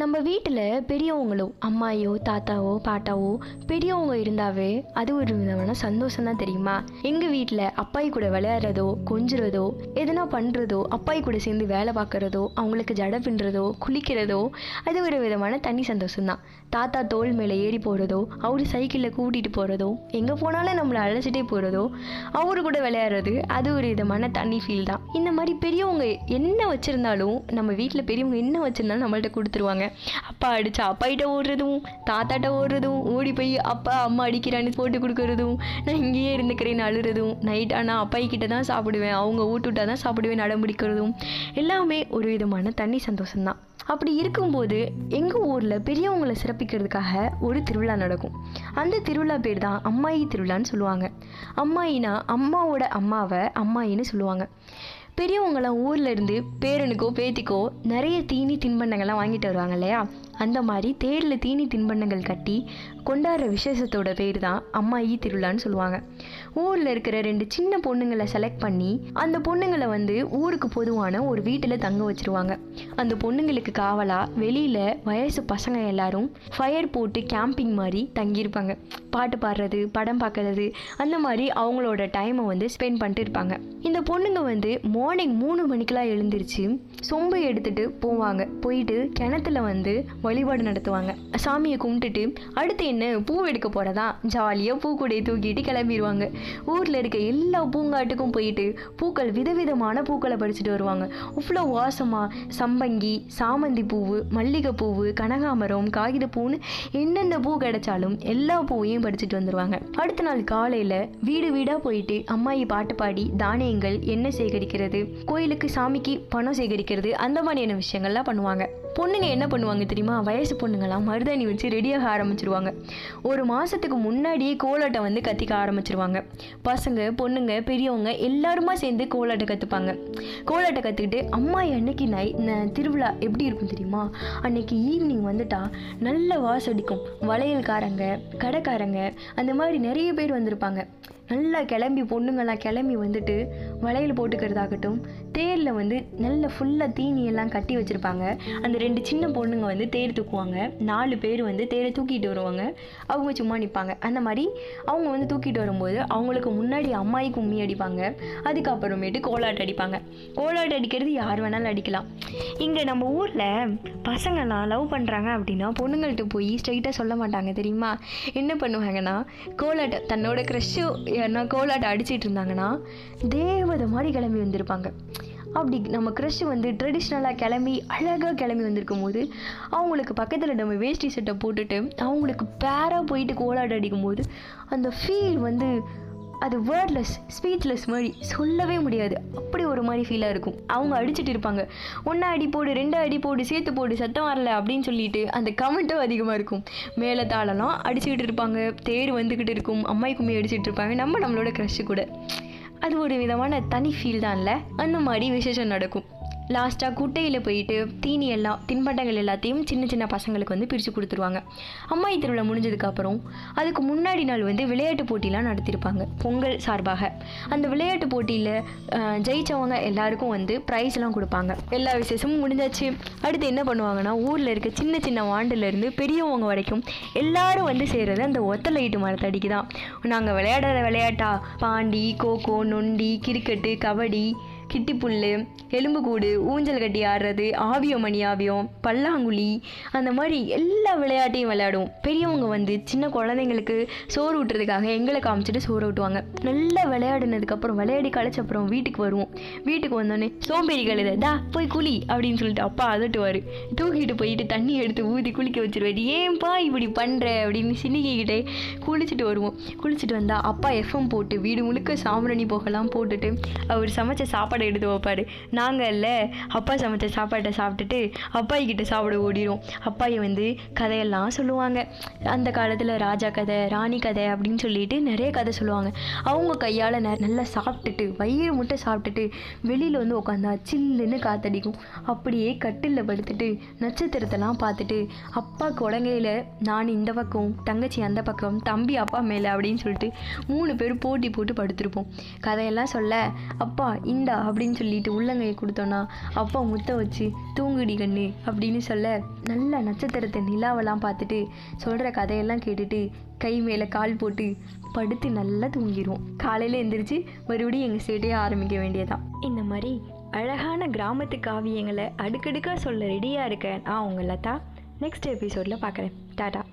நம்ம வீட்டில் பெரியவங்களோ அம்மாயோ தாத்தாவோ பாட்டாவோ பெரியவங்க இருந்தாவே அது ஒரு விதமான சந்தோஷம் தான் தெரியுமா? எங்கள் வீட்டில் அப்பாயி கூட விளையாடுறதோ கொஞ்சுறதோ எதனா பண்ணுறதோ அப்பாய் கூட சேர்ந்து வேலை பார்க்குறதோ அவங்களுக்கு ஜடை பின்னுறதோ குளிக்கிறதோ அது ஒரு விதமான தனி சந்தோஷம்தான் தாத்தா தோள் மேலே ஏறி போகிறதோ அவர் சைக்கிளில் கூட்டிகிட்டு போகிறதோ எங்கே போனாலும் நம்மளை அழைச்சிட்டே போகிறதோ அவரு கூட விளையாடுறது அது ஒரு விதமான தனி ஃபீல் தான். இந்த மாதிரி பெரியவங்க என்ன வச்சுருந்தாலும் நம்ம வீட்டில் பெரியவங்க என்ன வச்சுருந்தாலும் நம்மள்ட்ட கொடுத்துருவாங்க. அப்பா அடிச்சா அப்பாகிட்ட ஓடுறதும் தாத்தாட்ட ஓடுறதும் ஓடி போய் அப்பா அம்மா அடிக்கிறான்னு போட்டு கொடுக்கறதும் நான் இங்கேயே இருந்துக்கிறேன்னு அழுறதும் நைட் ஆனால் அப்பாய்கிட்ட தான் சாப்பிடுவேன் அவங்க ஊட்டுவிட்டா தான் சாப்பிடுவேன் நடம் பிடிக்கிறதும் எல்லாமே ஒரு விதமான தண்ணி சந்தோஷம்தான். அப்படி இருக்கும்போது எங்கள் ஊரில் பெரியவங்களை சிறப்பிக்கிறதுக்காக ஒரு திருவிழா நடக்கும். அந்த திருவிழா பேர் தான் அம்மாயி திருவிழான்னு சொல்லுவாங்க. அம்மாயினா அம்மாவோட அம்மாவை அம்மாயின்னு சொல்லுவாங்க. பெரியவங்களாம் ஊரில் இருந்து பேரனுக்கோ பேத்திக்கோ நிறைய தீனி தின்பண்டங்கள்லாம் வாங்கிட்டு வருவாங்க இல்லையா? அந்த மாதிரி தேரில் தீனி தின்பண்டங்கள் கட்டி கொண்டாடுற விசேஷத்தோட பேர் தான் அம்மாயி திருவிழான்னு சொல்லுவாங்க. ஊரில் இருக்கிற ரெண்டு சின்ன பொண்ணுங்களை செலக்ட் பண்ணி அந்த பொண்ணுங்களை வந்து ஊருக்கு பொதுவான ஒரு வீட்டில் தங்க வச்சிருவாங்க. அந்த பொண்ணுங்களுக்கு காவலாக வெளியில் வயசு பசங்க எல்லாரும் ஃபயர் போட்டு கேம்பிங் மாதிரி தங்கியிருப்பாங்க. பாட்டு பாடுறது படம் பார்க்கறது அந்த மாதிரி அவங்களோட டைமை வந்து ஸ்பெண்ட் பண்ணிட்டு இருப்பாங்க. இந்த பொண்ணுங்க வந்து மோ மார்னிங் மூணு மணிக்கெலாம் எழுந்திருச்சு சொம்பு எடுத்துட்டு போவாங்க. போயிட்டு கிணத்துல வந்து வழிபாடு நடத்துவாங்க. சாமியை கும்பிட்டுட்டு அடுத்து என்ன பூ எடுக்க போகிறதா ஜாலியாக பூக்கூடையை தூக்கிட்டு கிளம்பிடுவாங்க ஊரில் இருக்க எல்லா பூங்காட்டுக்கும் போயிட்டு பூக்கள் விதவிதமான பூக்களை பறிச்சுட்டு வருவாங்க. அவ்வளோ வாசமாக சம்பங்கி சாமந்தி பூவு மல்லிகை பூவு கனகாமரம் காகித பூன்னு என்னென்ன பூ கிடைச்சாலும் எல்லா பூவையும் பறிச்சுட்டு வந்துடுவாங்க அடுத்த நாள் காலையில் வீடு வீடாக போயிட்டு அம்மாயி பாட்டு பாடி தானியங்கள் எண்ணெய் சேகரிக்கிறது? கோயிலுக்கு சாமிக்கு பணம் சேகரிக்கிறது அந்த மாதிரியான விஷயங்கள்லாம் பண்ணுவாங்க. பொண்ணுங்க என்ன பண்ணுவாங்க தெரியுமா? வயசு பொண்ணுங்களாம் மருதாணி வச்சு ரெடியாக ஆரம்பிச்சிருவாங்க. ஒரு மாதத்துக்கு முன்னாடியே கோலாட்டம் வந்து கத்திக்க ஆரம்பிச்சிருவாங்க. பசங்க பொண்ணுங்க பெரியவங்க எல்லாருமா சேர்ந்து கோலாட்டம் கற்றுப்பாங்க கோலாட்டம் கற்றுக்கிட்டு அம்மா அன்னைக்கு நை ந- திருவிழா எப்படி இருக்கும் தெரியுமா? அன்னைக்கு ஈவினிங் வந்துட்டா நல்ல வாசடிக்கும் வளையல்காரங்க கடைக்காரங்க அந்த மாதிரி நிறைய பேர் வந்திருப்பாங்க. நல்லா கிளம்பி பொண்ணுங்கெல்லாம் கிளம்பி வந்துட்டு வளையல் போட்டுக்கிறதாகட்டும் தேரில் வந்து நல்ல ஃபுல்லாக தீனி எல்லாம் கட்டி வச்சுருப்பாங்க. அந்த ரெண்டு சின்ன பொண்ணுங்க வந்து தேர் தூக்குவாங்க. நாலு பேர் வந்து தேரை தூக்கிட்டு வருவாங்க. அவங்க சும்மா நிற்பாங்க அந்த மாதிரி அவங்க வந்து தூக்கிட்டு வரும்போது அவங்களுக்கு முன்னாடி அம்மாயி கும்மி அடிப்பாங்க. அதுக்கப்புறமேட்டு கோலாட்டம் அடிப்பாங்க. கோலாட்டு அடிக்கிறது யார் வேணாலும் அடிக்கலாம். இங்கே நம்ம ஊரில் பசங்கள்லாம் லவ் பண்ணுறாங்க அப்படின்னா பொண்ணுங்கள்கிட்ட போய் ஸ்ட்ரைட்டாக சொல்ல மாட்டாங்க தெரியுமா? என்ன பண்ணுவாங்கன்னா கோலாட்டம் தன்னோட க்ரஷ்ஷு யாருன்னா கோலாட்டம் அடிச்சிட்டு இருந்தாங்கன்னா தேவதை மாதிரி கிளம்பி வந்திருப்பாங்க. அப்படி நம்ம க்ரஷ் வந்து ட்ரெடிஷ்னலாக கிளம்பி அழகாக கிளம்பி வந்திருக்கும் போது அவங்களுக்கு பக்கத்தில் நம்ம வேஷ்டி சட்டை போட்டுட்டு அவங்களுக்கு பேராக போயிட்டு கோலாட அடிக்கும் போது அந்த ஃபீல் வந்து அது வேர்ட்லெஸ் ஸ்பீச்லெஸ் மாதிரி சொல்லவே முடியாது. அப்படி ஒரு மாதிரி ஃபீலாக இருக்கும். அவங்க அடிச்சிட்டு இருப்பாங்க. ஒன்றா அடி போடு ரெண்டு அடி போடு சேர்த்து போடு சத்தம் வரல அப்படின்னு சொல்லிட்டு அந்த கமெண்ட்டும் அதிகமாக இருக்கும். மேலே தாளெல்லாம் அடிச்சுக்கிட்டு இருப்பாங்க தேர் வந்துக்கிட்டு இருக்கும் அம்மாய் கும்மி அடிச்சுட்டு இருப்பாங்க. நம்ம நம்மளோட க்ரஷ்ஷு கூட. அது ஒரு விதமான தனி ஃபீல் தான்ல? அந்த மாதிரி விசேஷம் நடக்கும். லாஸ்ட்டாக குட்டையில் போயிட்டு தீனி எல்லாம் தின்பண்டங்கள் எல்லாத்தையும் சின்ன சின்ன பசங்களுக்கு வந்து பிரித்து கொடுத்துருவாங்க. அம்மாயி திருவிழா முடிஞ்சதுக்கப்புறம் அதுக்கு முன்னாடி நாள் வந்து விளையாட்டு போட்டிலாம் நடத்தியிருப்பாங்க பொங்கல் சார்பாக. அந்த விளையாட்டு போட்டியில் ஜெயிச்சவங்க எல்லாருக்கும் வந்து ப்ரைஸ்லாம் கொடுப்பாங்க. எல்லா விசேஷமும் முடிஞ்சாச்சு. அடுத்து என்ன பண்ணுவாங்கன்னா ஊரில் இருக்க சின்ன சின்ன வாண்டுலேருந்து பெரியவங்க வரைக்கும் எல்லாரும் வந்து சேர்றது அந்த ஒத்த லைட்டு மரத்தடிக்கு தான் நாங்கள் விளையாடுற விளையாட்டா பாண்டி கோகோ நொண்டி கிரிக்கெட்டு கபடி கிட்டிப்புல்லு எலும்புக்கூடு ஊஞ்சல் கட்டி ஆடுறது ஆவியம் மணி ஆவியம் பல்லாங்குழி அந்த மாதிரி எல்லா விளையாட்டையும் விளையாடுவோம். பெரியவங்க வந்து சின்ன குழந்தைங்களுக்கு சோறு ஊட்டுறதுக்காக எங்களை காமிச்சிட்டு சோறு ஊட்டுவாங்க. நல்லா விளையாடினதுக்கப்புறம் விளையாடி கழிச்ச அப்புறம் வீட்டுக்கு வருவோம். வீட்டுக்கு வந்தோடனே சோம்பேறி கழுத டா போய் குளி அப்படின்னு சொல்லிட்டு அப்பா அதட்டுவார். தூக்கிட்டு போயிட்டு தண்ணி எடுத்து ஊதி குளிக்க வச்சிருவாரு ஏன்பா இப்படி பண்ணுற அப்படின்னு சின்னிக்கிட்டே குளிச்சுட்டு வருவோம். குளிச்சுட்டு வந்தால் அப்பா எஃப்எம் போட்டு வீடு முழுக்க சாம்பிராணி போகலாம் போட்டுட்டு அவர் சமைச்ச சாப்பாடு சாப்பாடு எடுத்து வைப்பார். நாங்கள் இல்லை அப்பா சமைச்ச சாப்பாட்டை சாப்பிட்டுட்டு அப்பாய்கிட்ட சாப்பிட ஓடிடும் அப்பாய் வந்து கதையெல்லாம் சொல்லுவாங்க. அந்த காலத்தில் ராஜா கதை ராணி கதை அப்படின்னு சொல்லிட்டு நிறைய கதை சொல்லுவாங்க. அவங்க கையால் நல்லா சாப்பிட்டுட்டு வயிறு முட்டை சாப்பிட்டுட்டு வெளியில் வந்து உட்காந்தா சில்லுன்னு காத்தடிக்கும். அப்படியே கட்டிலில் படுத்துட்டு நட்சத்திரத்தெல்லாம் பார்த்துட்டு அப்பா குடங்கையில் நான் இந்த பக்கம் தங்கச்சி அந்த பக்கம் தம்பி அப்பா மேலே அப்படின்னு சொல்லிட்டு மூணு பேர் போட்டி போட்டு படுத்திருப்போம். கதையெல்லாம் சொல்ல அப்பா இந்தா அப்படின்னு சொல்லிட்டு உள்ளங்கையை கொடுத்தோன்னா அப்பா முத்த வச்சு தூங்குடி கண்ணு அப்படின்னு சொல்ல நல்ல நட்சத்திரத்தை நிலாவெல்லாம் பார்த்துட்டு சொல்கிற கதையெல்லாம் கேட்டுட்டு கை மேலே கால் போட்டு படுத்து நல்லா தூங்கிடுவோம் காலையில் எந்திரிச்சு மறுபடியும் எங்கள் சேட்டையை ஆரம்பிக்க வேண்டியதான் இந்த மாதிரி அழகான கிராமத்து காவியங்களை அடுக்கடுக்காக சொல்ல ரெடியாக இருக்கேன் நான் உங்களை லதா. நெக்ஸ்ட் எபிசோடில் பார்க்குறேன் டாடா.